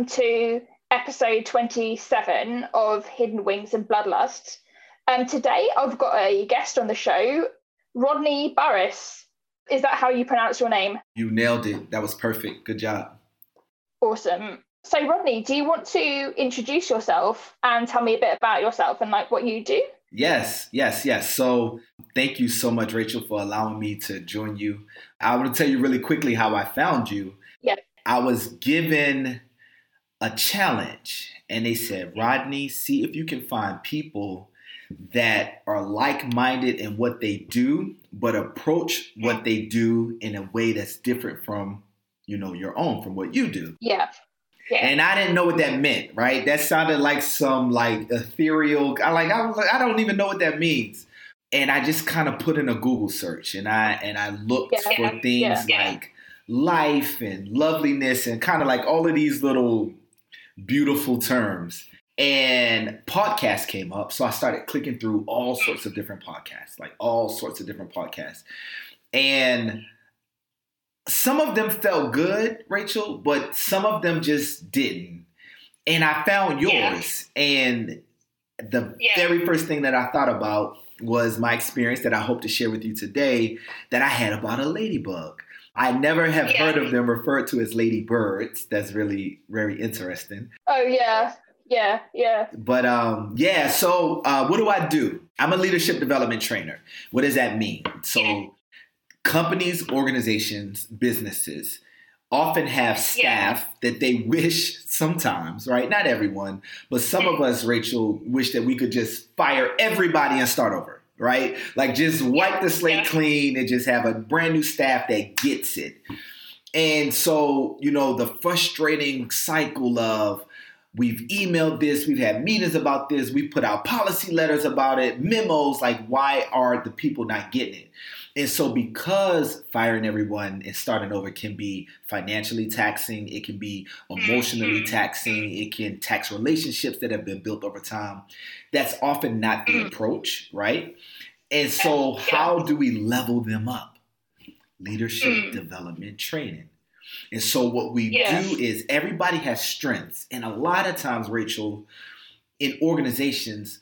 welcome to episode 27 of Hidden Wings and Bloodlust. And today I've got a guest on the show, Rodney Burris. Is that how you pronounce your name? You nailed it. That was perfect. Good job. Awesome. So, Rodney, do you want to introduce yourself and tell me a bit about yourself and like what you do? Yes, yes, yes. So, thank you so much, Rachel, for allowing me to join you. I want to tell you really quickly how I found you. Yeah. I was given a challenge, and they said, Rodney, see if you can find people that are like minded in what they do, but approach what they do in a way that's different from, you know, your own, from what you do. Yeah. Yeah. And I didn't know what that meant, right? That sounded like some like ethereal. I like I was like I don't even know what that means. And I just kind of put in a Google search and I and I looked Yeah. for things Yeah. like life and loveliness and kind of like all of these little beautiful terms. And podcasts came up, so I started clicking through all sorts of different podcasts, like all sorts of different podcasts. And some of them felt good, Rachel, but some of them just didn't. And I found Yeah. yours. And the Yeah. very first thing that I thought about was my experience that I hope to share with you today that I had about a ladybug. I never have Yeah. heard of them referred to as ladybirds. That's really very interesting. Oh, yeah. Yeah. Yeah. But um, yeah, so uh, what do I do? I'm a leadership development trainer. What does that mean? So companies, organizations, businesses often have staff that they wish sometimes, right? Not everyone, but some of us, Rachel, wish that we could just fire everybody and start over, right? Like just wipe the slate Yeah. clean and just have a brand new staff that gets it. And so, you know, the frustrating cycle of we've emailed this, we've had meetings about this, we've put out policy letters about it, memos, like why are the people not getting it? And so, because firing everyone and starting over can be financially taxing, it can be emotionally Mhm. taxing, it can tax relationships that have been built over time, that's often not the Mm. approach, right? And so, how do we level them up? Leadership Mm. development training. And so, what we do is everybody has strengths. And a lot of times, Rachel, in organizations,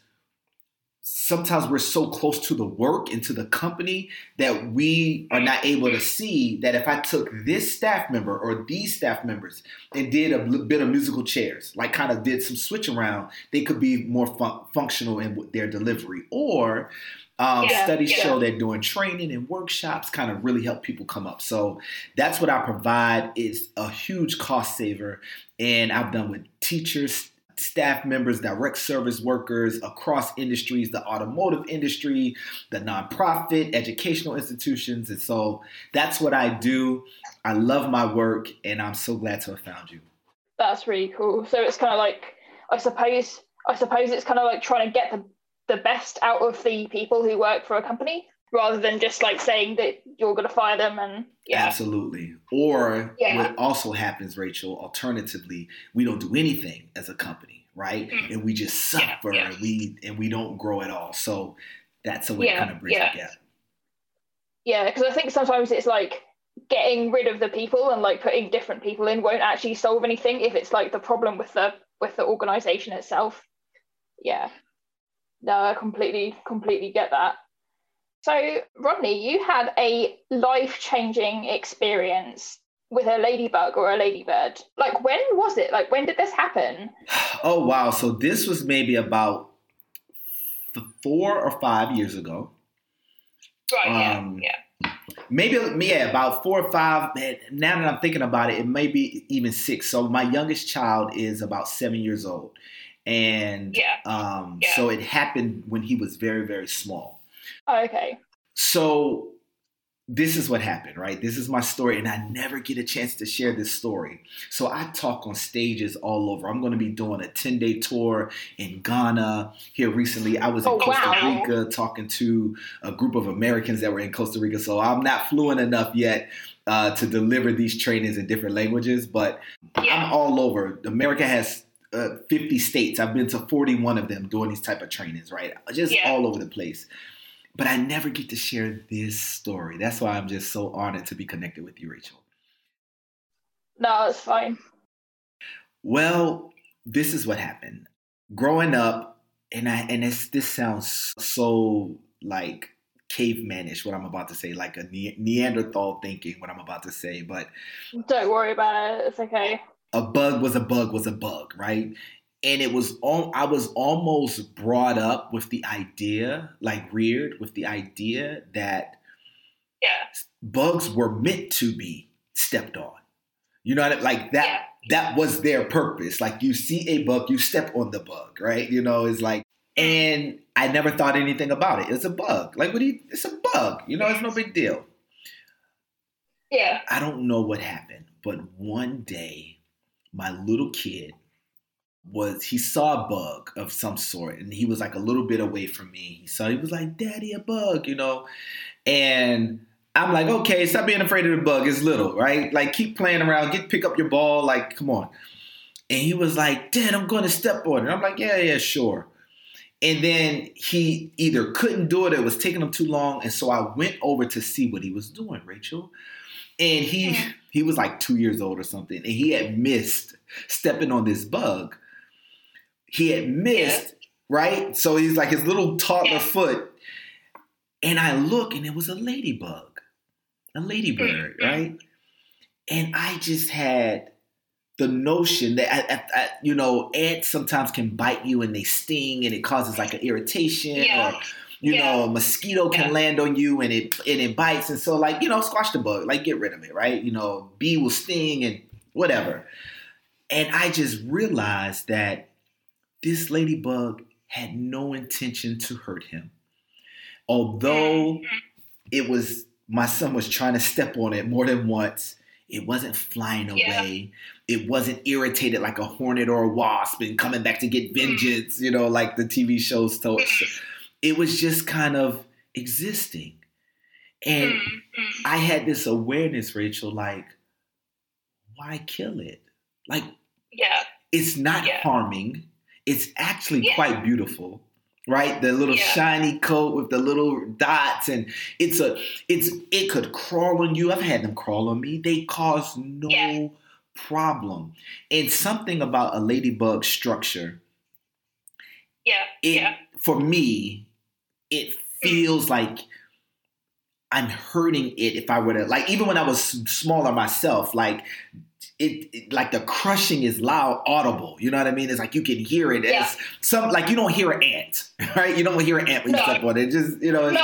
sometimes we're so close to the work and to the company that we are not able to see that if I took this staff member or these staff members and did a bit of musical chairs, like kind of did some switch around, they could be more fun- functional in their delivery. Or um, Yeah, studies yeah. show that doing training and workshops kind of really help people come up. So that's what I provide. is a huge cost saver, and I've done with teachers, staff members, direct service workers across industries, the automotive industry, the nonprofit, educational institutions. And so that's what I do. I love my work and I'm so glad to have found you. That's really cool. So it's kind of like, I suppose, I suppose it's kind of like trying to get the, the best out of the people who work for a company rather than just like saying that you're going to fire them and yeah. Absolutely. Or Yeah. what also happens, Rachel, alternatively, we don't do anything as a company, right? Mm. And we just suffer yeah. and we and we don't grow at all. So that's a way to kind of bridge yeah. the gap. Yeah, because I think sometimes it's like getting rid of the people and like putting different people in won't actually solve anything if it's like the problem with the with the organization itself. Yeah. No, I completely completely get that. So, Rodney, you had a life-changing experience with a ladybug or a ladybird. Like when was it? Like when did this happen? Oh wow! So this was maybe about four or five years ago. Right, Um, Maybe yeah, about four or five. Now that I'm thinking about it, it may be even six. So my youngest child is about seven years old, and Yeah, um, yeah. so it happened when he was very very small. Oh, okay. So this is what happened, right? This is my story, and I never get a chance to share this story. So I talk on stages all over. I'm going to be doing a 10 day tour in Ghana here recently. I was in Oh, Costa wow. Rica talking to a group of Americans that were in Costa Rica. So I'm not fluent enough yet uh, to deliver these trainings in different languages, but I'm all over. America has uh, 50 states. I've been to 41 of them doing these type of trainings, right? Just Yeah. all over the place. But I never get to share this story. That's why I'm just so honored to be connected with you, Rachel. No, it's fine. Well, this is what happened. Growing up, and I and this this sounds so like cavemanish what I'm about to say, like a ne- Neanderthal thinking what I'm about to say, but don't worry about it. It's okay. A bug was a bug was a bug, right? And it was all I was almost brought up with the idea, like reared with the idea that yeah. bugs were meant to be stepped on. You know, I mean? like that. Yeah. That was their purpose. Like you see a bug, you step on the bug, right? You know, it's like, and I never thought anything about it. It's a bug. Like, what do you? It's a bug. You know, it's no big deal. Yeah. I don't know what happened, but one day, my little kid was he saw a bug of some sort, and he was like a little bit away from me. He saw he was like, "Daddy, a bug," you know, and I'm like, okay, stop being afraid of the bug. It's little, right? Like, keep playing around. Get pick up your ball. Like, come on. And he was like, Dad, I'm going to step on it. I'm like, yeah, yeah, sure. And then he either couldn't do it, it was taking him too long, and so I went over to see what he was doing, Rachel. And he he was like two years old or something, and he had missed stepping on this bug. He had missed, yeah. right? So he's like his little toddler yeah. foot, and I look, and it was a ladybug a ladybird, mm-hmm. right? And I just had the notion that I, I, I, you know ants sometimes can bite you and they sting and it causes like an irritation yeah. or you know a mosquito can land on you and it and it bites and so like you know squash the bug like get rid of it right you know bee will sting and whatever and I just realized that this ladybug had no intention to hurt him although it was my son was trying to step on it more than once. It wasn't flying away. Yeah. It wasn't irritated like a hornet or a wasp and coming back to get mm. vengeance, you know, like the TV shows told. Mm. It was just kind of existing. And mm, I had this awareness, Rachel, like, why kill it? Like, yeah, it's not yeah. harming. It's actually yeah. quite beautiful right? The little yeah. shiny coat with the little dots, and it's a it's it could crawl on you. I've had them crawl on me. They cause no yeah. problem. And something about a ladybug structure. Yeah. It, yeah. For me, it feels mm. like I'm hurting it if I were to like even when I was smaller myself, like it, it, like the crushing is loud, audible. You know what I mean? It's like you can hear it. Yeah. some like you don't hear an ant, right? You don't hear an ant when no. you step on it. Just you know, no.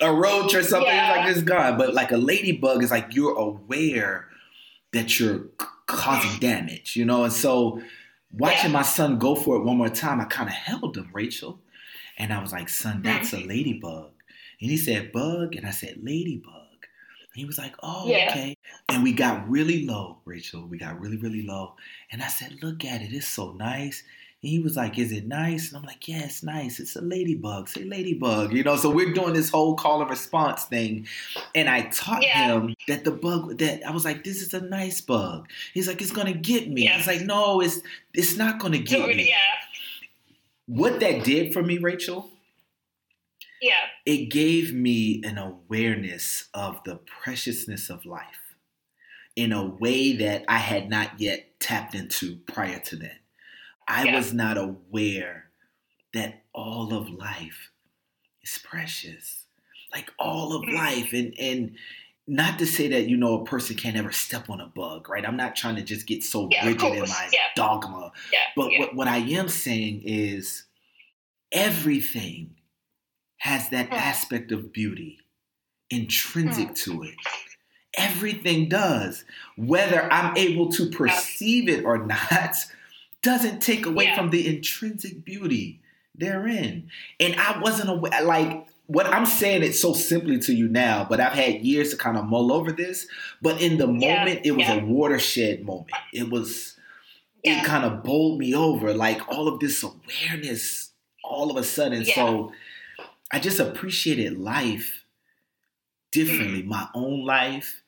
a roach or something. Yeah. It's like it's gone. But like a ladybug is like you're aware that you're causing damage. You know, and so watching yeah. my son go for it one more time, I kind of held him, Rachel, and I was like, "Son, that's mm-hmm. a ladybug." And he said, "Bug," and I said, "Ladybug." He was like, oh, yeah. okay. And we got really low, Rachel. We got really, really low. And I said, look at it. It's so nice. And he was like, is it nice? And I'm like, yeah, it's nice. It's a ladybug. Say ladybug. You know, so we're doing this whole call and response thing. And I taught yeah. him that the bug that I was like, this is a nice bug. He's like, it's gonna get me. Yeah. I was like, no, it's it's not gonna get me. Yeah. What that did for me, Rachel, yeah. It gave me an awareness of the preciousness of life in a way that I had not yet tapped into prior to that. I yeah. was not aware that all of life is precious. Like all of mm. life and and not to say that you know a person can't ever step on a bug, right? I'm not trying to just get so yeah, rigid in my yeah. dogma. But what, what I am saying is everything has that aspect of beauty intrinsic mm. to it. Everything does. Whether I'm able to perceive it or not doesn't take away yeah. from the intrinsic beauty therein. And I wasn't aware, like, what I'm saying it so simply to you now, but I've had years to kind of mull over this. But in the yeah. moment, it was yeah. a watershed moment. It was, it kind of bowled me over, like all of this awareness all of a sudden. So I just appreciated life differently, mm. my own life.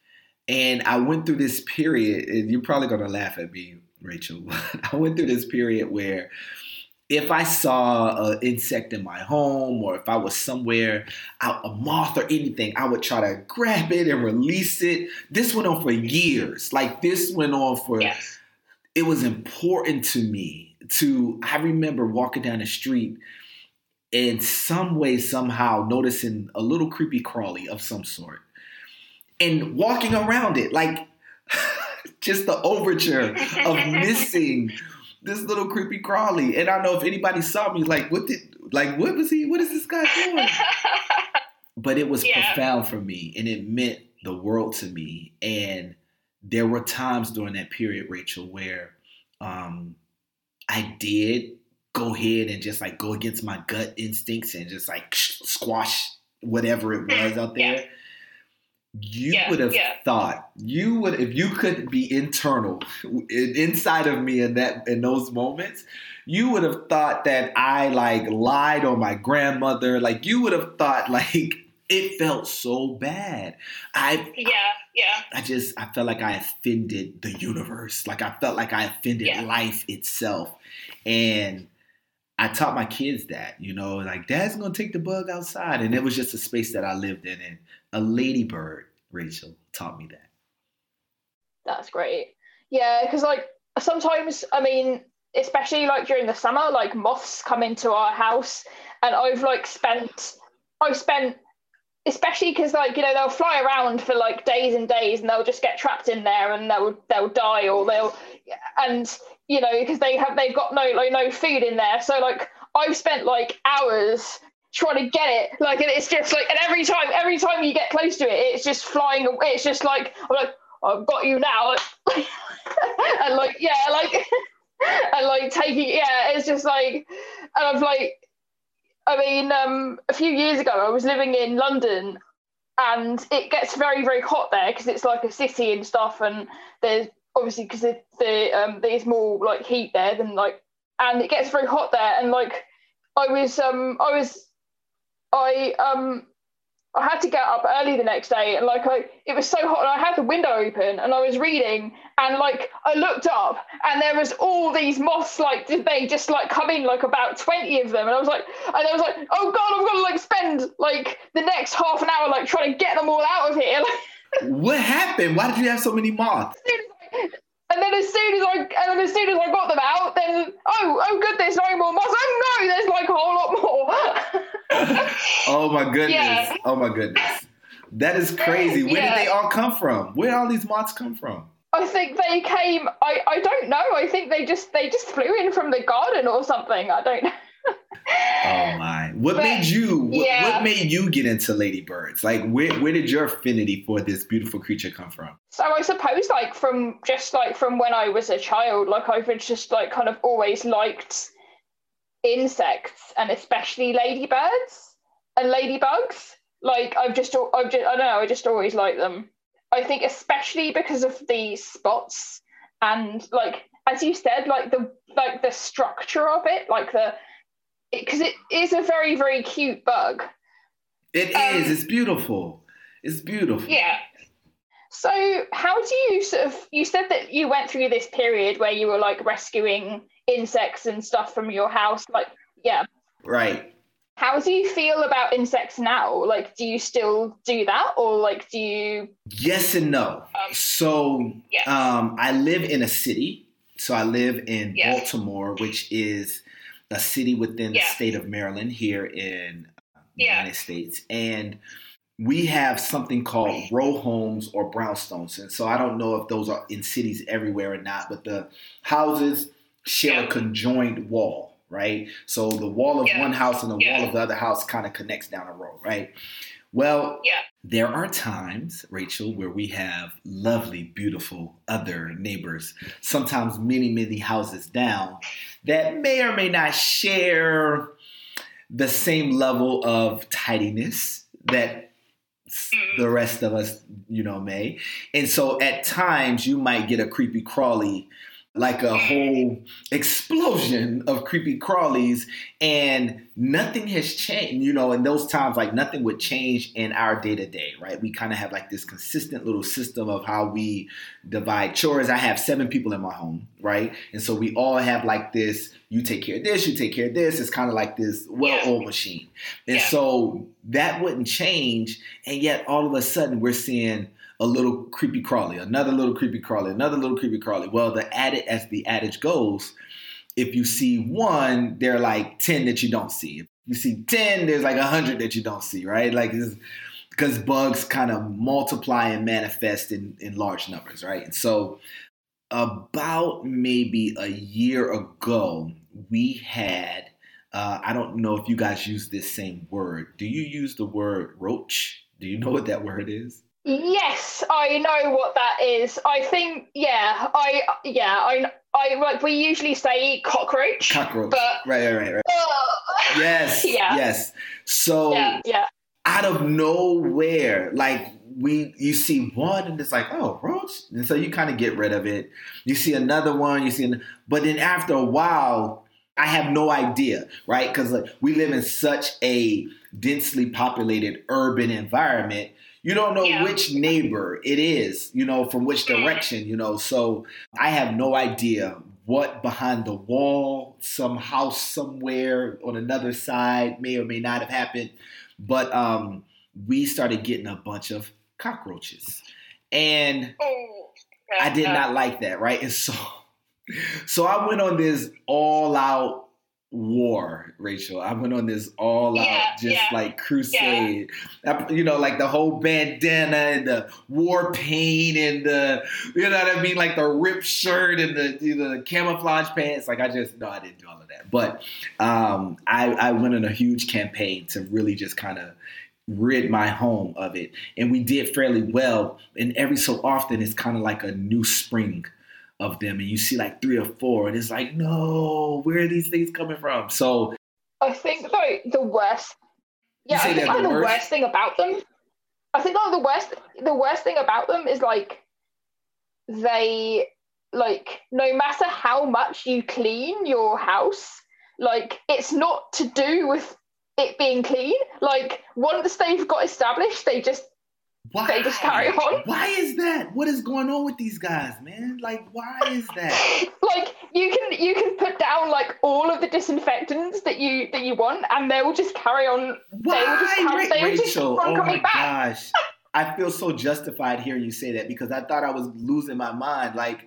And I went through this period, and you're probably gonna laugh at me, Rachel. I went through this period where if I saw an insect in my home or if I was somewhere, out, a moth or anything, I would try to grab it and release it. This went on for years. Like this went on for yes. it was important to me to I remember walking down the street in some way, somehow noticing a little creepy crawly of some sort. And walking around it, like just the overture of missing this little creepy crawly. And I don't know if anybody saw me, like, what did like what was he what is this guy doing? but it was yeah. profound for me and it meant the world to me. And there were times during that period, Rachel, where um, I did go ahead and just like go against my gut instincts and just like squash whatever it mm-hmm. was out there. Yeah. You yeah, would have yeah. thought you would if you could be internal inside of me in that in those moments, you would have thought that I like lied on my grandmother. Like you would have thought like it felt so bad. I yeah yeah. I just I felt like I offended the universe. Like I felt like I offended yeah. life itself, and I taught my kids that you know like Dad's gonna take the bug outside, and it was just a space that I lived in, and a ladybird Rachel taught me that. That's great. Yeah, because like sometimes I mean especially like during the summer like moths come into our house and i've like spent i've spent especially because like you know they'll fly around for like days and days and they'll just get trapped in there and they'll they'll die or they'll and you know because they have they've got no like no food in there. So like I've spent like hours trying to get it. Like and it's just like and every time every time you get close to it it's just flying away it's just like I'm like I've got you now. And like yeah like and like taking yeah it's just like and I've like I mean, um, a few years ago, I was living in London, and it gets very, very hot there because it's like a city and stuff, and there's obviously because the, um, there's more like heat there than like, and it gets very hot there, and like, I was um, I was, I um, I had to get up early the next day, and like I, it was so hot, and I had the window open, and I was reading, and like I looked up, and there was all these moths, like did they just like come in, like about twenty of them, and I was like, and I was like, oh god, I'm gonna like spend like the next half an hour like trying to get them all out of here. what happened? Why did you have so many moths? And then as soon as I and then as soon as I got them out, then oh oh goodness, no more moths. Oh no, there's like a whole lot more. oh my goodness. Yeah. Oh my goodness. That is crazy. Where yeah. did they all come from? Where did all these moths come from? I think they came I, I don't know. I think they just they just flew in from the garden or something. I don't know oh my! What but, made you? What, yeah. what, made you get into ladybirds? Like, where where did your affinity for this beautiful creature come from? So I suppose, like, from just like from when I was a child, like I've just like kind of always liked insects and especially ladybirds and ladybugs. Like I've just I've just I don't know I just always like them. I think especially because of the spots and like as you said, like the like the structure of it, like the because it, it is a very very cute bug. It um, is. It's beautiful. It's beautiful. Yeah. So how do you sort of? You said that you went through this period where you were like rescuing insects and stuff from your house. Like, yeah. Right. How do you feel about insects now? Like, do you still do that, or like, do you? Yes and no. Um, so, yeah. um, I live in a city. So I live in yeah. Baltimore, which is a city within yeah. the state of Maryland here in uh, the yeah. United States. And we have something called row homes or brownstones. And so I don't know if those are in cities everywhere or not, but the houses share yeah. a conjoined wall, right? So the wall of one house and the wall of the other house kind of connects down a row, right? Well, yeah. there are times, Rachel, where we have lovely, beautiful other neighbors, sometimes many, many houses down, that may or may not share the same level of tidiness that mm-hmm. the rest of us, you know, may. And so at times you might get a creepy crawly like a whole explosion of creepy crawlies and nothing has changed you know in those times like nothing would change in our day to day right we kind of have like this consistent little system of how we divide chores i have seven people in my home right and so we all have like this you take care of this, you take care of this. It's kind of like this well-oiled yeah. machine. And yeah. so that wouldn't change. And yet all of a sudden we're seeing a little creepy crawly, another little creepy crawly, another little creepy crawly. Well, the adage, as the adage goes, if you see one, there are like 10 that you don't see. If you see 10, there's like 100 that you don't see, right? Like, because bugs kind of multiply and manifest in, in large numbers, right? And so, about maybe a year ago, we had, uh, I don't know if you guys use this same word. Do you use the word roach? Do you know what that word is? Yes, I know what that is. I think, yeah, I, yeah, I, I like we usually say cockroach. Cockroach. But, right, right, right, right. Uh, yes, yeah. yes. So, yeah, yeah. out of nowhere, like we, you see one, and it's like, oh, roach, and so you kind of get rid of it. You see another one, you see, but then after a while, I have no idea, right? Because like, we live in such a densely populated urban environment you don't know yeah. which neighbor it is, you know, from which direction, you know. So I have no idea what behind the wall, some house somewhere on another side may or may not have happened. But um, we started getting a bunch of cockroaches. And oh, I did not like that, right? And so so I went on this all out war, Rachel. I went on this all out, yeah, just yeah, like crusade. Yeah. You know, like the whole bandana and the war paint and the, you know what I mean, like the ripped shirt and the you know, the camouflage pants. Like I just no, I didn't do all of that, but um, I, I went on a huge campaign to really just kind of rid my home of it, and we did fairly well. And every so often, it's kind of like a new spring of them and you see like three or four and it's like no where are these things coming from so i think like the worst yeah i think like the, worst? worst thing about them i think like the worst the worst thing about them is like they like no matter how much you clean your house like it's not to do with it being clean like once they've got established they just why? They just carry on. Why is that? What is going on with these guys, man? Like, why is that? like, you can you can put down like all of the disinfectants that you that you want, and they will just carry on. Why, they will just, carry, they will just oh my back. gosh! I feel so justified hearing you say that because I thought I was losing my mind. Like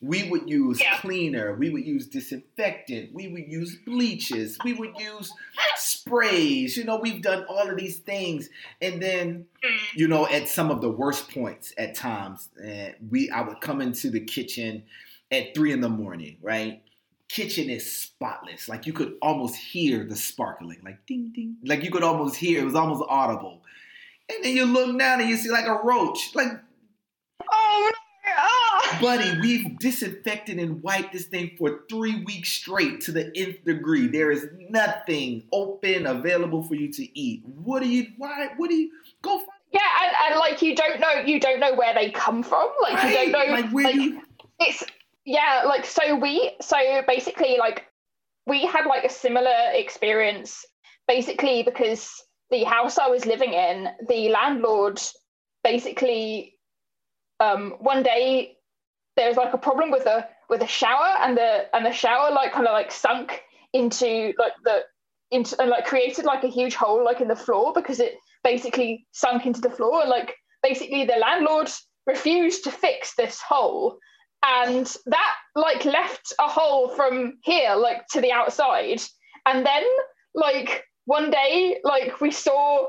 we would use yeah. cleaner, we would use disinfectant, we would use bleaches, we would use sprays. You know, we've done all of these things, and then you know, at some of the worst points at times, uh, we I would come into the kitchen at three in the morning, right? Kitchen is spotless. Like you could almost hear the sparkling, like ding ding. Like you could almost hear it was almost audible. And then you look down and you see like a roach. Like, oh Buddy, we've disinfected and wiped this thing for three weeks straight to the nth degree. There is nothing open available for you to eat. What do you? Why? What do you? Go find. Yeah, and, and like you don't know, you don't know where they come from. Like right? you don't know. Like, where like, you... It's yeah. Like so we so basically like we had like a similar experience basically because the house I was living in, the landlord basically um, one day there was like a problem with a with a shower and the and the shower like kind of like sunk into like the into and like created like a huge hole like in the floor because it basically sunk into the floor. And like basically the landlord refused to fix this hole. And that like left a hole from here like to the outside. And then like one day like we saw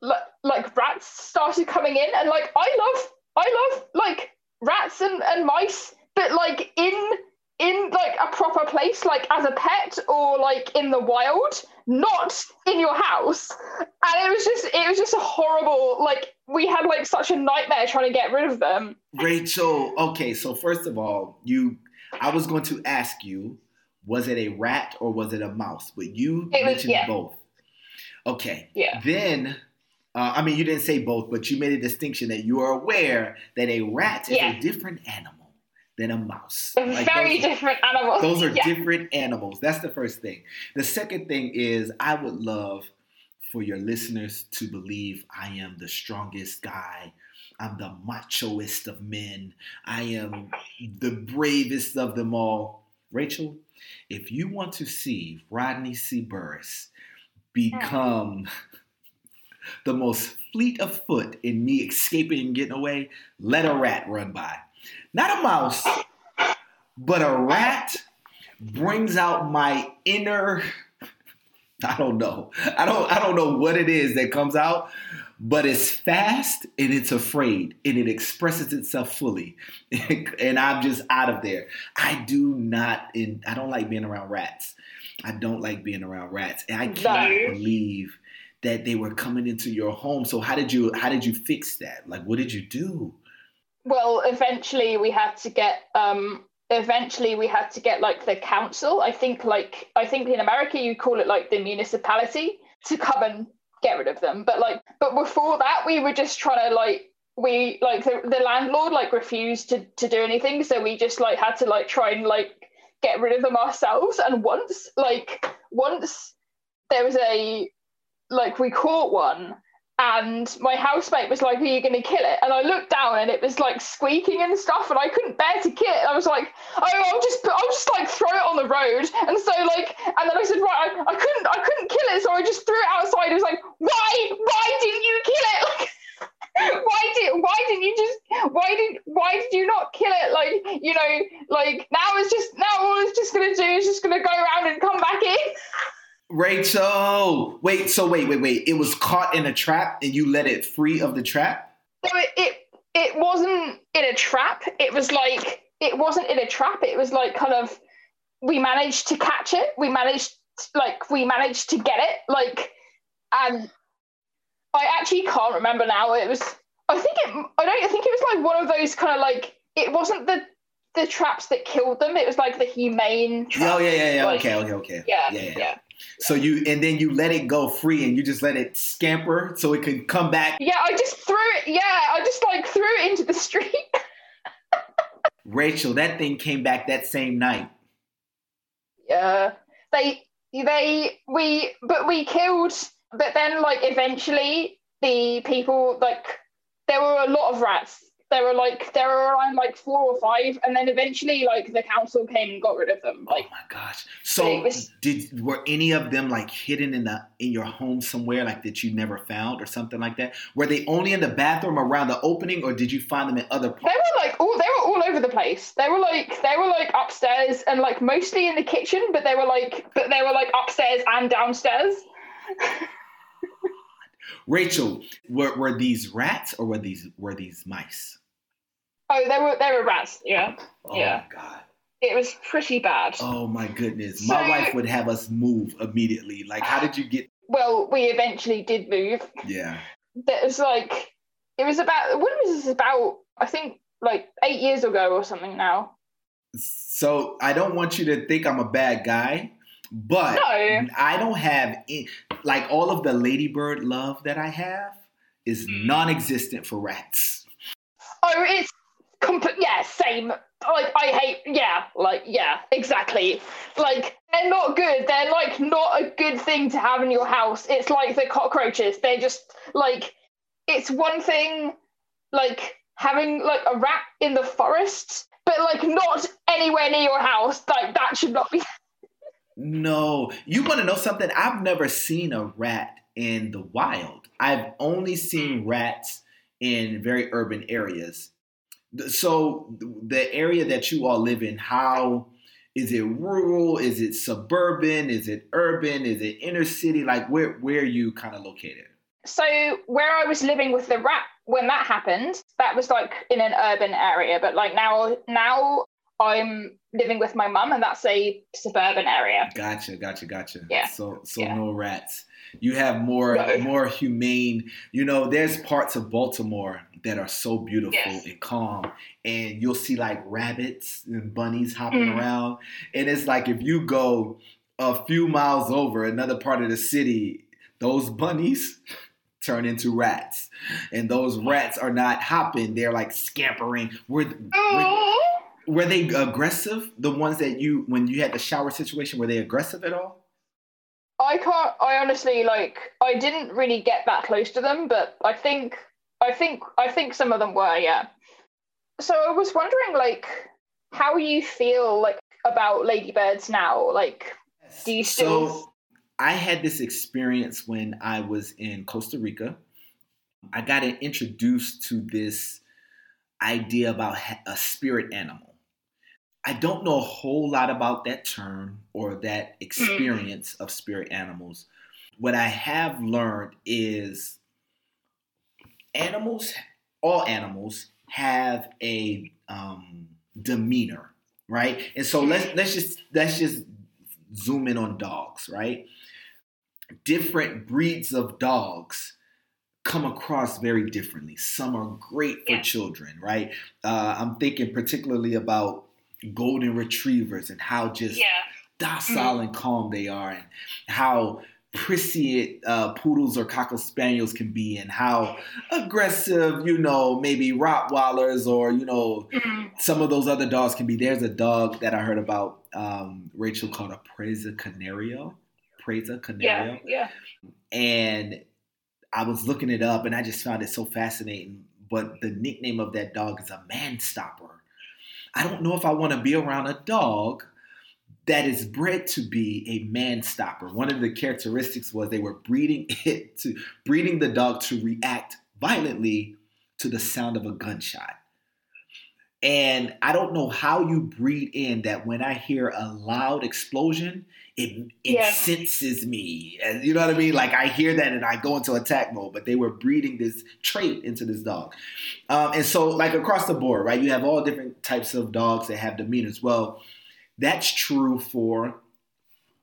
like, like rats started coming in. And like i love I love like rats and, and mice, but like in in like a proper place, like as a pet or like in the wild, not in your house. And it was just it was just a horrible like we had like such a nightmare trying to get rid of them. Rachel, okay, so first of all, you I was going to ask you, was it a rat or was it a mouse? But you it mentioned was, yeah. both. Okay. Yeah. Then uh, I mean, you didn't say both, but you made a distinction that you are aware that a rat is yeah. a different animal than a mouse. Like Very those, different animals. Those are yeah. different animals. That's the first thing. The second thing is, I would love for your listeners to believe I am the strongest guy. I'm the machoist of men. I am the bravest of them all. Rachel, if you want to see Rodney C. Burris become the most fleet of foot in me escaping and getting away, let a rat run by. Not a mouse, but a rat brings out my inner I don't know. I don't I don't know what it is that comes out, but it's fast and it's afraid and it expresses itself fully. and I'm just out of there. I do not in I don't like being around rats. I don't like being around rats. And I can't no. believe that they were coming into your home. So how did you how did you fix that? Like what did you do? Well, eventually we had to get um eventually we had to get like the council i think like i think in america you call it like the municipality to come and get rid of them but like but before that we were just trying to like we like the, the landlord like refused to to do anything so we just like had to like try and like get rid of them ourselves and once like once there was a like we caught one and my housemate was like, Are you going to kill it? And I looked down and it was like squeaking and stuff, and I couldn't bear to kill it. I was like, Oh, I'll just, I'll just like throw it on the road. And so, like, and then I said, Right, I, I couldn't, I couldn't kill it. So I just threw it outside. It was like, Why, why didn't you kill it? Like, why did why didn't you just why did why did you not kill it like you know like now it's just now all it's just gonna do is just gonna go around and come back in Rachel, wait. So wait, wait, wait. It was caught in a trap, and you let it free of the trap. No, it it, it wasn't in a trap. It was like it wasn't in a trap. It was like kind of we managed to catch it. We managed like we managed to get it. Like, and I actually can't remember now. It was I think it I don't I think it was like one of those kind of like it wasn't the the traps that killed them. It was like the humane. Traps. Oh yeah, yeah, yeah. Like, okay, okay, okay. Yeah, yeah, yeah. yeah. So you and then you let it go free and you just let it scamper so it can come back. Yeah, I just threw it. Yeah, I just like threw it into the street. Rachel, that thing came back that same night. Yeah, they they we but we killed. But then like eventually the people like there were a lot of rats there were like there were around like four or five, and then eventually like the council came and got rid of them. Oh like, oh my gosh! So was, did were any of them like hidden in the in your home somewhere, like that you never found or something like that? Were they only in the bathroom around the opening, or did you find them in other parts? They were like all they were all over the place. They were like they were like upstairs and like mostly in the kitchen, but they were like but they were like upstairs and downstairs. Rachel, were, were these rats or were these were these mice? Oh, there were there were rats. Yeah. Oh yeah. my god. It was pretty bad. Oh my goodness. So, my wife would have us move immediately. Like, how did you get? Well, we eventually did move. Yeah. That was like, it was about, when was this about? I think like eight years ago or something now. So I don't want you to think I'm a bad guy, but no. I don't have, any, like, all of the ladybird love that I have is mm. non existent for rats. Oh, it's Comp- yeah, same. Like I hate. Yeah, like yeah, exactly. Like they're not good. They're like not a good thing to have in your house. It's like the cockroaches. They're just like it's one thing, like having like a rat in the forest, but like not anywhere near your house. Like that should not be. no, you want to know something? I've never seen a rat in the wild. I've only seen rats in very urban areas so the area that you all live in, how is it rural? Is it suburban? Is it urban? Is it inner city? Like where where are you kind of located? So where I was living with the rat when that happened, that was like in an urban area. But like now now I'm living with my mum and that's a suburban area. Gotcha, gotcha, gotcha. Yeah. So so yeah. no rats. You have more no. more humane. You know, there's parts of Baltimore that are so beautiful yes. and calm. And you'll see like rabbits and bunnies hopping mm. around. And it's like if you go a few miles over another part of the city, those bunnies turn into rats. And those rats are not hopping, they're like scampering. Were, were, were they aggressive? The ones that you, when you had the shower situation, were they aggressive at all? I can't. I honestly like. I didn't really get that close to them, but I think I think I think some of them were, yeah. So I was wondering, like, how you feel, like, about ladybirds now? Like, do you still? So I had this experience when I was in Costa Rica. I got introduced to this idea about a spirit animal. I don't know a whole lot about that term or that mm. experience of spirit animals. What I have learned is animals, all animals, have a um, demeanor, right? And so let's let's just let's just zoom in on dogs, right? Different breeds of dogs come across very differently. Some are great for yeah. children, right? Uh, I'm thinking particularly about golden retrievers and how just yeah. docile mm-hmm. and calm they are, and how prissy uh, poodles or cocker spaniels can be, and how aggressive, you know, maybe Rottweilers or you know mm-hmm. some of those other dogs can be. There's a dog that I heard about, um, Rachel called a Presa Canario. Presa Canario. Yeah, yeah. And I was looking it up and I just found it so fascinating. But the nickname of that dog is a man stopper. I don't know if I want to be around a dog that is bred to be a man stopper. One of the characteristics was they were breeding it to breeding the dog to react violently to the sound of a gunshot. And I don't know how you breed in that when I hear a loud explosion, it it yeah. senses me. And you know what I mean? Like I hear that and I go into attack mode, but they were breeding this trait into this dog. Um, and so like across the board, right? You have all different types of dogs that have demeanors. Well, that's true for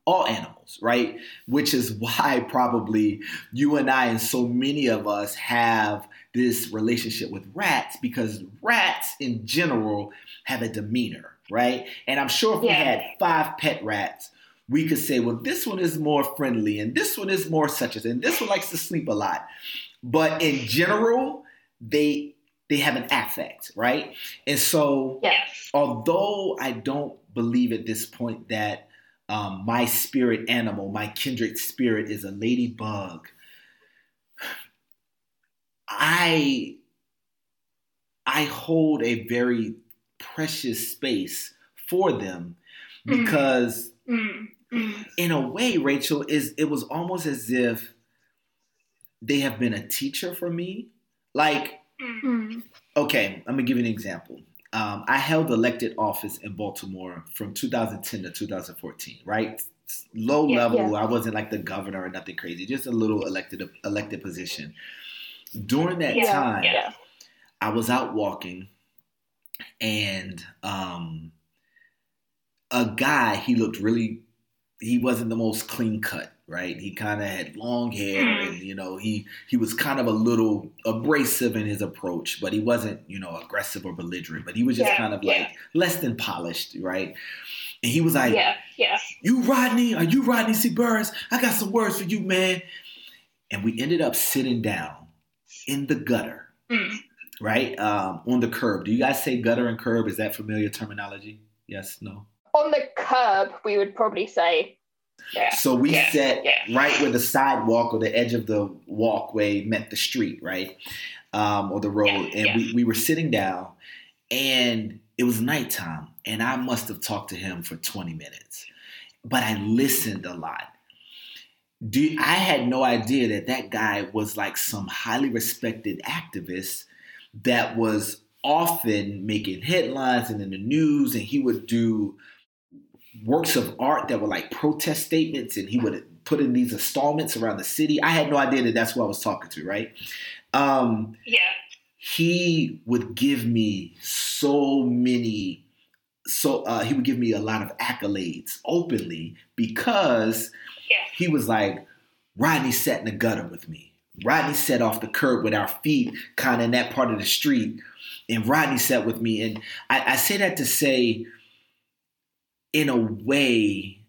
all animals, right? Which is why probably you and I and so many of us have this relationship with rats because rats in general have a demeanor, right? And I'm sure if yeah. we had five pet rats, we could say, well, this one is more friendly, and this one is more such as, and this one likes to sleep a lot. But in general, they they have an affect, right? And so, yes. although I don't believe at this point that um, my spirit animal, my kindred spirit, is a ladybug, I I hold a very precious space for them mm-hmm. because. Mm-hmm in a way, Rachel, is it was almost as if they have been a teacher for me. Like, mm-hmm. okay, I'm gonna give you an example. Um, I held elected office in Baltimore from 2010 to 2014, right? Low yeah, level. Yeah. I wasn't like the governor or nothing crazy, just a little elected elected position. During that yeah, time, I was out walking, and um, a guy he looked really he wasn't the most clean cut, right? He kind of had long hair, mm. and you know, he he was kind of a little abrasive in his approach, but he wasn't, you know, aggressive or belligerent. But he was just yeah, kind of yeah. like less than polished, right? And he was like, "Yeah, yeah, you Rodney? Are you Rodney C. Burris? I got some words for you, man." And we ended up sitting down in the gutter, mm. right um, on the curb. Do you guys say gutter and curb? Is that familiar terminology? Yes, no on the curb, we would probably say. Yeah. So we yeah. sat yeah. right where the sidewalk or the edge of the walkway met the street, right? Um, or the road. and We, we were sitting down and it was nighttime. And I must have talked to him for 20 minutes. But I listened a lot. Do, I had no idea that that guy was like some highly respected activist that was often making headlines and in the news, and he would do works of art that were like protest statements, and he would put in these installments around the city. I had no idea that that's who I was talking to, right? Um, yeah. He would give me so many, so uh, he would give me a lot of accolades openly because yeah. he was like, Rodney sat in the gutter with me. Rodney sat off the curb with our feet kind of in that part of the street. And Rodney sat with me. And I, I say that to say, in a way,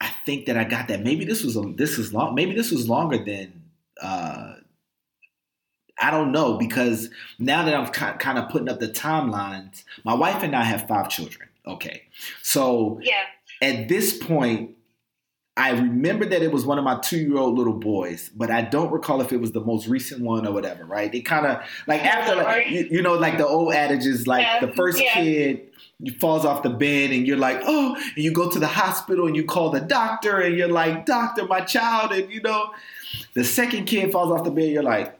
I think that I got that. Maybe this was a, this is long. Maybe this was longer than uh, I don't know because now that I'm kind of putting up the timelines, my wife and I have five children. Okay, so yeah, at this point, I remember that it was one of my two year old little boys, but I don't recall if it was the most recent one or whatever, right? They kind of like after, like, you, you, know, like the old adages, like yeah. the first yeah. kid falls off the bed and you're like, oh, and you go to the hospital and you call the doctor and you're like, doctor, my child, and you know, the second kid falls off the bed, you're like,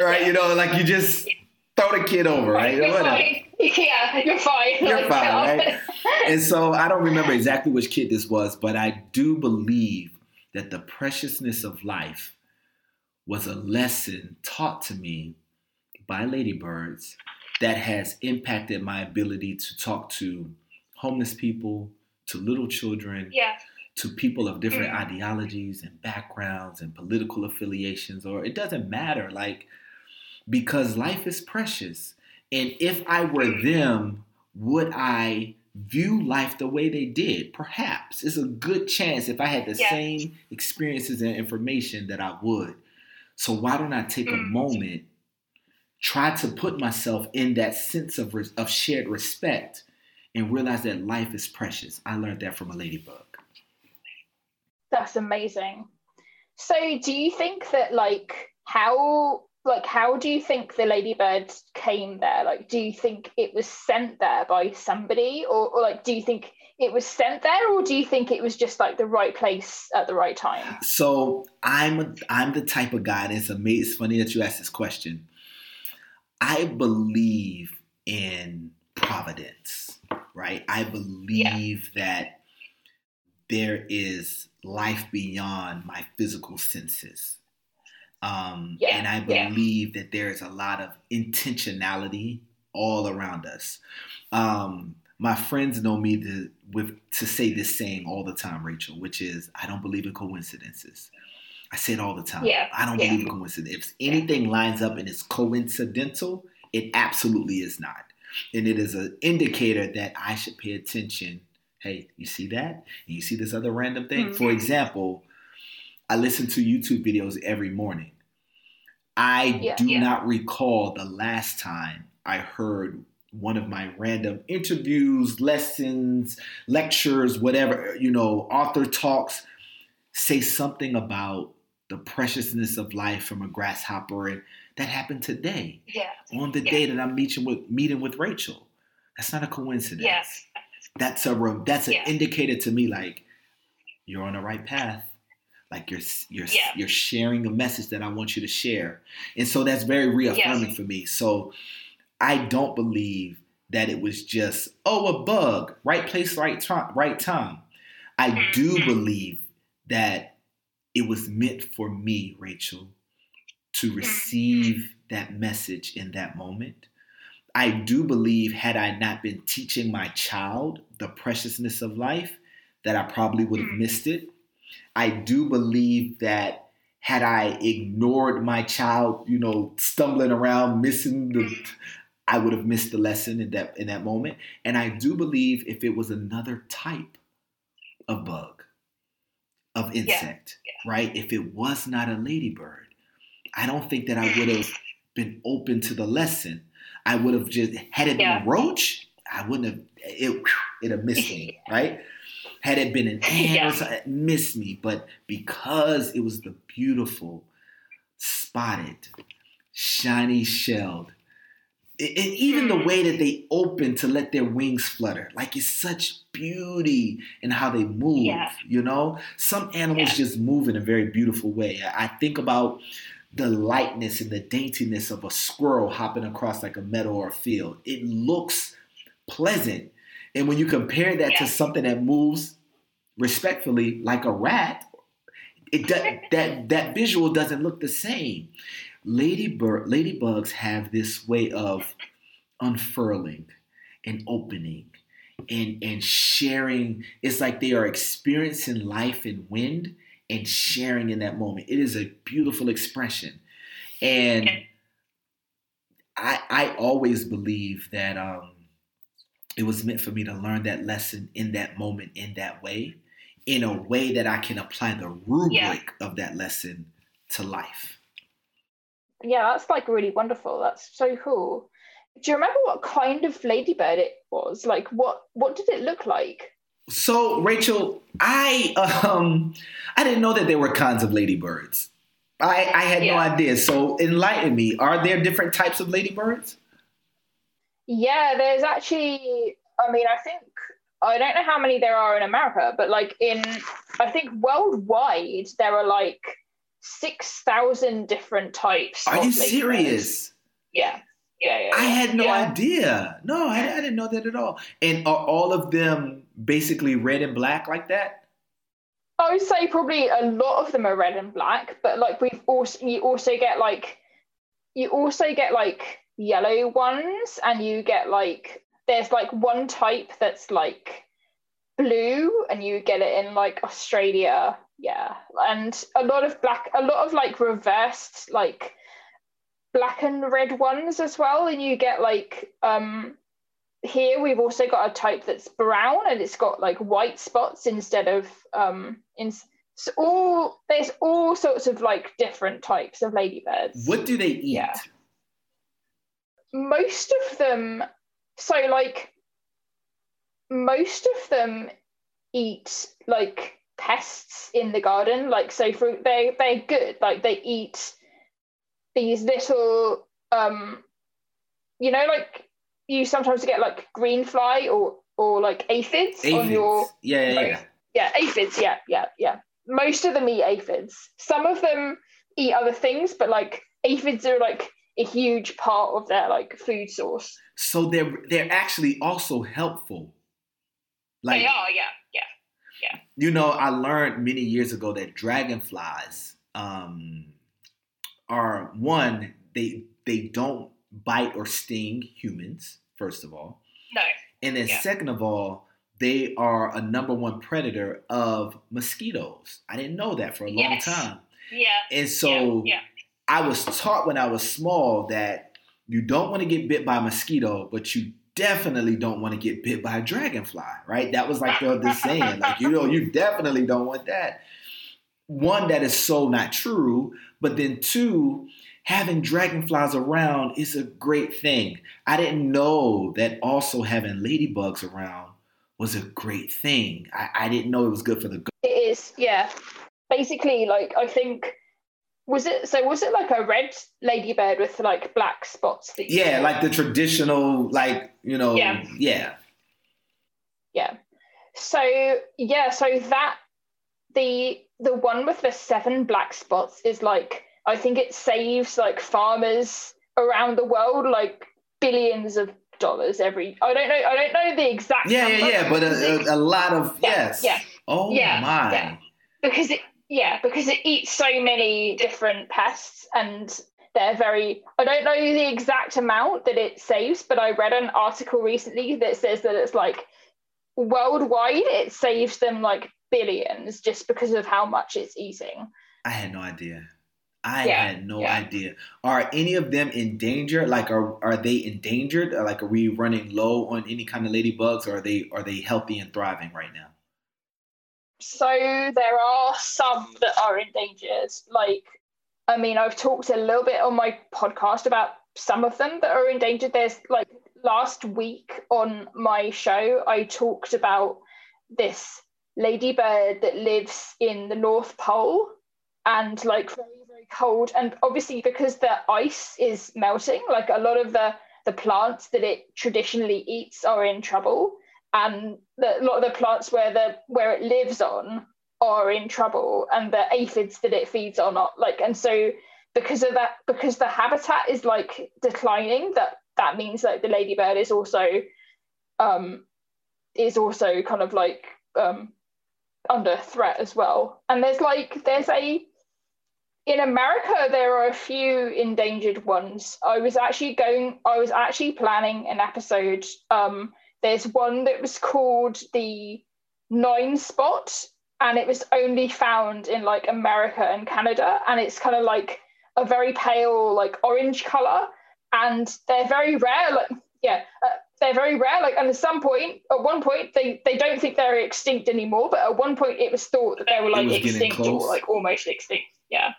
right, you know, like you just throw the kid over, right? Whatever. Yeah, you're fine. You're like, fine, right? and so I don't remember exactly which kid this was, but I do believe that the preciousness of life was a lesson taught to me by ladybirds that has impacted my ability to talk to homeless people, to little children, yeah. to people of different mm-hmm. ideologies and backgrounds and political affiliations, or it doesn't matter. Like, because life is precious. And if I were them, would I view life the way they did? Perhaps. It's a good chance if I had the yeah. same experiences and information that I would. So why don't I take a mm. moment, try to put myself in that sense of, of shared respect and realize that life is precious. I learned that from a ladybug. That's amazing. So do you think that like how like how do you think the ladybird came there like do you think it was sent there by somebody or, or, like do you think it was sent there or do you think it was just like the right place at the right time so i'm a, i'm the type of guy and it's amazing it's funny that you asked this question i believe in providence right i believe yeah. that there is life beyond my physical senses um, yeah, and I believe yeah. that there's a lot of intentionality all around us. Um, my friends know me to, with, to say this saying all the time, Rachel, which is I don't believe in coincidences. I say it all the time. Yeah, I don't yeah. believe in coincidence. If anything lines up and it's coincidental, it absolutely is not. And it is an indicator that I should pay attention. Hey, you see that? And you see this other random thing? Mm-hmm. For example, I listen to YouTube videos every morning. I yeah, do yeah. not recall the last time I heard one of my random interviews, lessons, lectures, whatever, you know, author talks say something about the preciousness of life from a grasshopper and that happened today. Yeah. On the yeah. day that I'm meeting with meeting with Rachel. That's not a coincidence. Yes. That's a that's an indicator to me like you're on the right path like you're you're you're sharing a message that I want you to share. And so that's very reaffirming for me. So I don't believe that it was just oh a bug, right place, right time, right time. I do mm-hmm. believe that it was meant for me, Rachel, to receive that message in that moment. I do believe had I not been teaching my child the preciousness of life, that I probably would have mm. missed it. I do believe that had I ignored my child, you know, stumbling around, missing the, I would have missed the lesson in that in that moment. And I do believe if it was another type of bug, of insect, yeah. Yeah. right? If it was not a ladybird, I don't think that I would have been open to the lesson. I would have just had it yeah. been a roach, I wouldn't have it it have missed me, right? Had it been an ant yeah. it missed me. But because it was the beautiful, spotted, shiny shelled, and even the mm. way that they open to let their wings flutter, like it's such beauty in how they move. Yeah. You know, some animals yeah. just move in a very beautiful way. I think about the lightness and the daintiness of a squirrel hopping across like a meadow or a field. It looks pleasant. And when you compare that yeah. to something that moves respectfully like a rat, it does, that that visual doesn't look the same. Ladybird, ladybugs have this way of unfurling and opening and and sharing. It's like they are experiencing life in wind and sharing in that moment. It is a beautiful expression, and I I always believe that um, it was meant for me to learn that lesson in that moment in that way in a way that I can apply the rubric yeah. of that lesson to life. Yeah, that's like really wonderful. That's so cool. Do you remember what kind of ladybird it was? Like what what did it look like? So, Rachel, I um I didn't know that there were kinds of ladybirds. I, I had yeah. no idea. So enlighten me. Are there different types of ladybirds? Yeah, there's actually I mean, I think I don't know how many there are in America, but like in I think worldwide there are like six thousand different types. Are you serious? Yeah. Yeah, yeah, I had no yeah. idea. No, I, I, didn't know that at all. And are all of them basically red and black like that? I would say probably a lot of them are red and black, but like we've also you also get like you also get like yellow ones, and you get like there's like one type that's like blue, and you get it in like Australia, yeah, and a lot of black, a lot of like reversed like black and red ones as well, and you get like um here we've also got a type that's brown and it's got like white spots instead of um in so all there's all sorts of like different types of ladybirds. What do they eat? Yeah. Most of them so like most of them eat like pests in the garden. Like so for they they're good. Like they eat these little um you know like you sometimes get like green fly or or like aphids, aphids. on your yeah yeah, yeah yeah aphids yeah yeah yeah most of them eat aphids some of them eat other things but like aphids are like a huge part of their like food source so they're they're actually also helpful like they are yeah you know i learned many years ago that dragonflies um are one they they don't bite or sting humans, first of all. No. And then, yeah. second of all, they are a number one predator of mosquitoes. I didn't know that for a long yes. time. Yeah. And so yeah. Yeah. I was taught when I was small that you don't want to get bit by a mosquito, but you definitely don't want to get bit by a dragonfly, right? That was like the, the saying, like, you know, you definitely don't want that. One, that is so not true, but then two, having dragonflies around is a great thing. I didn't know that also having ladybugs around was a great thing. I, I didn't know it was good for the. It is, yeah. Basically, like I think was it so was it like a red ladybird with like black spots yeah like the traditional like you know yeah yeah yeah so yeah so that the the one with the seven black spots is like I think it saves like farmers around the world like billions of dollars every. I don't know. I don't know the exact. Yeah, yeah, yeah. But a, a, a, lot of yeah, yes. Yeah. Oh yeah, my. Yeah. Because it yeah because it eats so many different pests and they're very i don't know the exact amount that it saves but i read an article recently that says that it's like worldwide it saves them like billions just because of how much it's eating i had no idea I yeah, had no yeah. idea. Are any of them in danger? Like, are are they endangered? Like, are we running low on any kind of ladybugs? Or are they are they healthy and thriving right now? So there are some that are endangered. Like, I mean, I've talked a little bit on my podcast about some of them that are endangered. There's like last week on my show, I talked about this ladybird that lives in the North Pole and like very, very cold and obviously because the ice is melting like a lot of the the plants that it traditionally eats are in trouble and a lot of the plants where the where it lives on are in trouble and the aphids that it feeds on are like and so because of that because the habitat is like declining that that means that the ladybird is also um is also kind of like um under threat as well and there's like there's a in America, there are a few endangered ones. I was actually going, I was actually planning an episode. Um, there's one that was called the Nine Spot, and it was only found in like America and Canada, and it's kind of like a very pale, like orange color, and they're very rare. Like, yeah, uh, they're very rare. Like, and at some point, at one point, they they don't think they're extinct anymore, but at one point, it was thought that they were like extinct or like almost extinct. Yeah.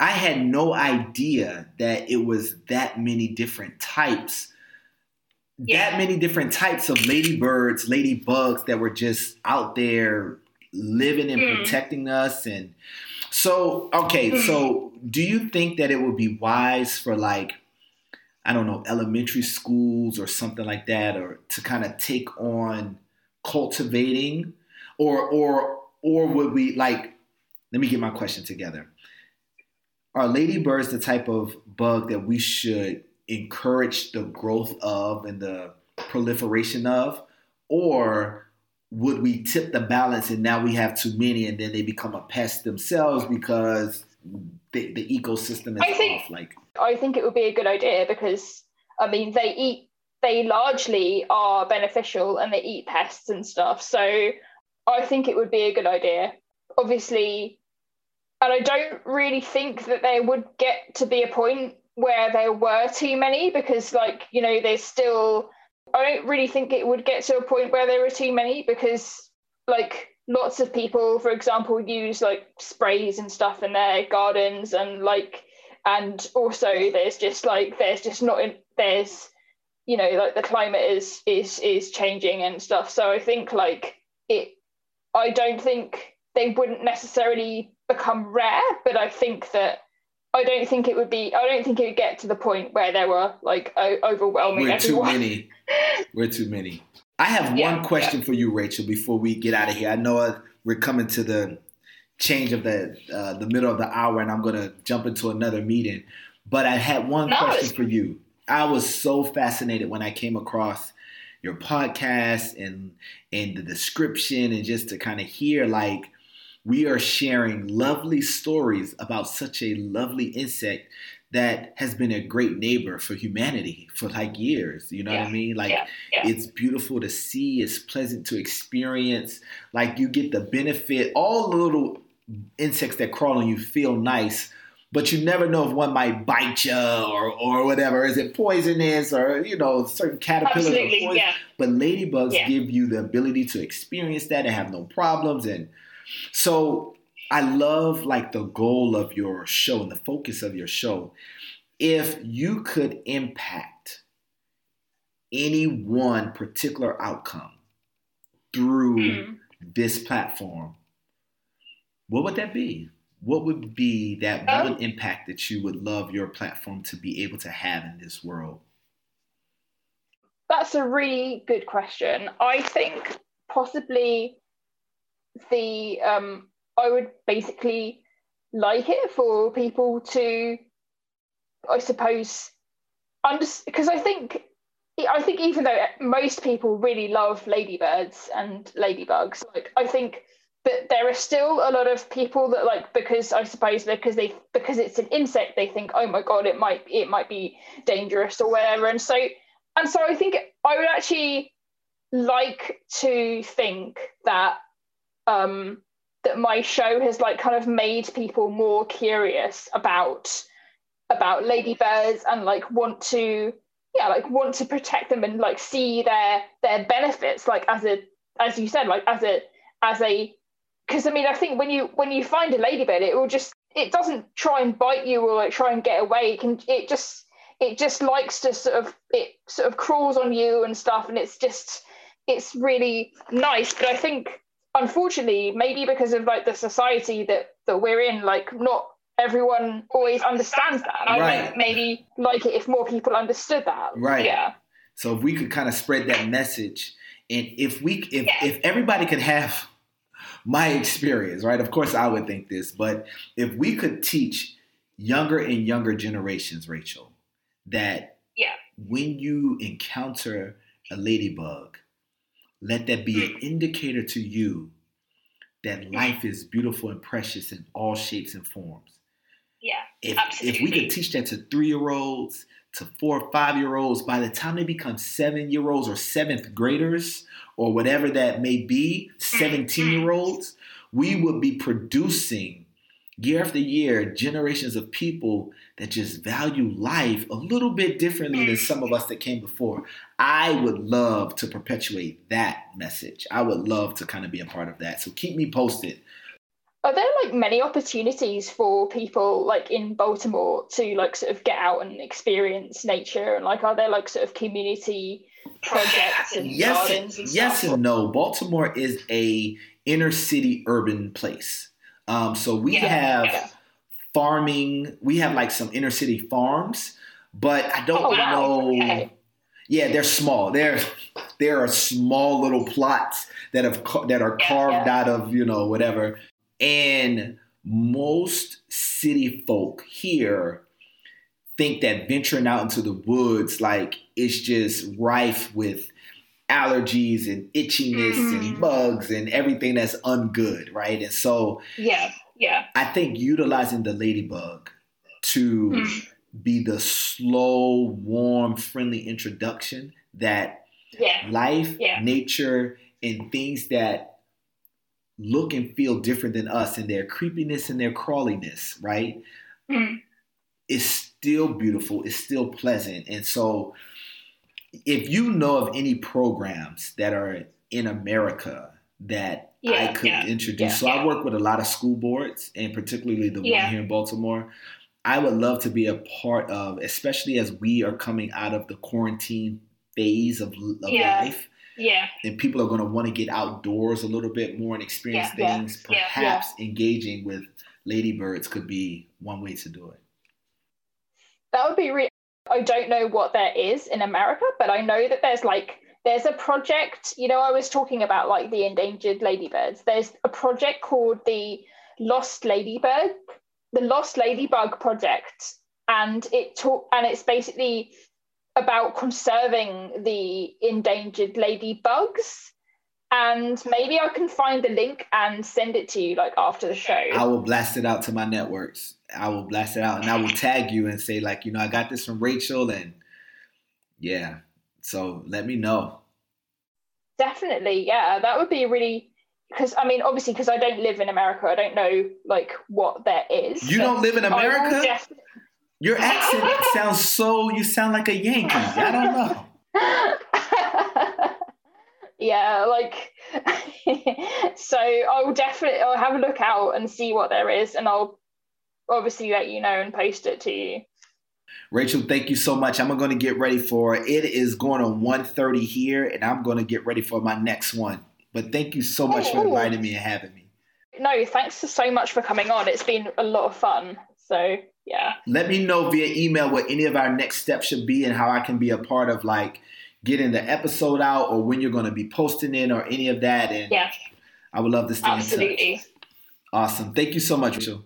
I had no idea that it was that many different types yeah. that many different types of ladybirds, ladybugs that were just out there living and mm. protecting us and so okay mm. so do you think that it would be wise for like i don't know elementary schools or something like that or to kind of take on cultivating or or or would we like let me get my question together are ladybirds the type of bug that we should encourage the growth of and the proliferation of? Or would we tip the balance and now we have too many and then they become a pest themselves because the, the ecosystem is I think, off? Like i think it would be a good idea because i mean they eat they largely are beneficial and they eat pests and stuff. So i think it would be a good idea. Obviously and i don't really think that there would get to be a point where there were too many because like you know there's still I don't really think it would get to a point where there are too many because, like, lots of people, for example, use like sprays and stuff in their gardens, and like, and also there's just like there's just not in, there's you know like the climate is is is changing and stuff. So I think like it, I don't think they wouldn't necessarily become rare, but I think that I don't think it would be. I don't think it would get to the point where there were like o- overwhelming. We're everyone. too many. We're too many. I have yeah, one question yeah. for you, Rachel, before we get out of here. I know we're coming to the change of the uh, the middle of the hour, and I'm going to jump into another meeting. But I had one no, question for you. I was so fascinated when I came across your podcast and and the description, and just to kind of hear like we are sharing lovely stories about such a lovely insect that has been a great neighbor for humanity for like years. You know yeah. what I mean? Like yeah. Yeah. it's beautiful to see, it's pleasant to experience. Like you get the benefit, all the little insects that crawl on you feel nice, but you never know if one might bite you or or whatever. Is it poisonous or you know certain caterpillars? Absolutely, yeah. But ladybugs give you the ability to experience that and have no problems and so I love like the goal of your show and the focus of your show. If you could impact any one particular outcome through mm. this platform, what would that be? What would be that um, one impact that you would love your platform to be able to have in this world? That's a really good question. I think possibly the um, I would basically like it for people to, I suppose, because I think I think even though most people really love ladybirds and ladybugs, like I think that there are still a lot of people that like because I suppose because they because it's an insect they think oh my god it might it might be dangerous or whatever. And so and so I think I would actually like to think that um, that my show has like kind of made people more curious about about ladybirds and like want to yeah like want to protect them and like see their their benefits like as a as you said like as a as a because i mean i think when you when you find a ladybird it will just it doesn't try and bite you or like try and get away. It can it just it just likes to sort of it sort of crawls on you and stuff and it's just it's really nice. But i think unfortunately, maybe because of like the society that that we're in, like not everyone always understands that. And right. I would maybe like it if more people understood that. Right. Yeah. So if we could kind of spread that message, and if we if yeah. if everybody could have my experience, right? Of course, I would think this, but if we could teach younger and younger generations, Rachel, that yeah. when you encounter a ladybug, let that be an mm. indicator to you that life is beautiful and precious in all shapes and forms. Yeah. If, absolutely. if we could teach that to three year olds, to four or five year olds, by the time they become seven year olds or seventh graders or whatever that may be, 17 year olds, mm, mm. we would be producing year after year generations of people that just value life a little bit differently than some of us that came before. I would love to perpetuate that message. I would love to kind of be a part of that. So keep me posted. Are there like many opportunities for people like in Baltimore to like sort of get out and experience nature and like are there like sort of community projects and yes, gardens and yes stuff. and no. Baltimore is a inner city urban place. Um, so we Yeah, have. Farming. We have like some inner city farms, but I don't Oh, wow. know. Okay. Yeah, they're small. They're there are small little plots that have that are carved yeah. out of you know whatever. And most city folk here think that venturing out into the woods like it's just rife with allergies and itchiness and Mhm. bugs and everything that's ungood, right? And so Yeah, yeah. I think utilizing the ladybug to Mm. be the slow, warm, friendly introduction that Yeah. life, Yeah. nature, and things that look and feel different than us and their creepiness and their crawliness, right? Mm. Is still beautiful, it's still pleasant. And so if you know of any programs that are in America that I could yeah, introduce. yeah, so I work with a lot of school boards and particularly the Yeah. one here in Baltimore. I would love to be a part of, especially as we are coming out of the quarantine phase of, of Yeah. life, Yeah. and people are going to want to get outdoors a little bit more and experience Yeah, yeah, things. yeah, yeah. Perhaps engaging with ladybirds could be one way to do it. That would be really. I don't know what there is in America, but I know that there's like there's a project. You know, I was talking about like the endangered ladybirds. There's a project called the Lost Ladybird, the Lost Ladybug Project, and it talk and it's basically about conserving the endangered ladybugs. And maybe I can find the link and send it to you like after the show. I will blast it out to my networks. I will blast it out and I will tag you and say, like, you know, I got this from Rachel and yeah. So let me know. Definitely, yeah, that would be really because I mean, obviously, because I don't live in America, I don't know like what there is. You don't live in America? def- Your accent sounds so you sound like a Yankee. I don't know. yeah, like so I'll definitely I'll have a look out and see what there is, and I'll obviously let you know and post it to you. Rachel, thank you so much. I'm going to get ready for it is going on 1:30 here and I'm going to get ready for my next one. But thank you so much for Oh. inviting me and having me. No, thanks so much for coming on. It's been a lot of fun. So yeah. Let me know via email what any of our next steps should be and how I can be a part of like getting the episode out or when you're going to be posting it or any of that. And Yeah, I would love to stay in touch. absolutely. Awesome. Thank you so much, Rachel.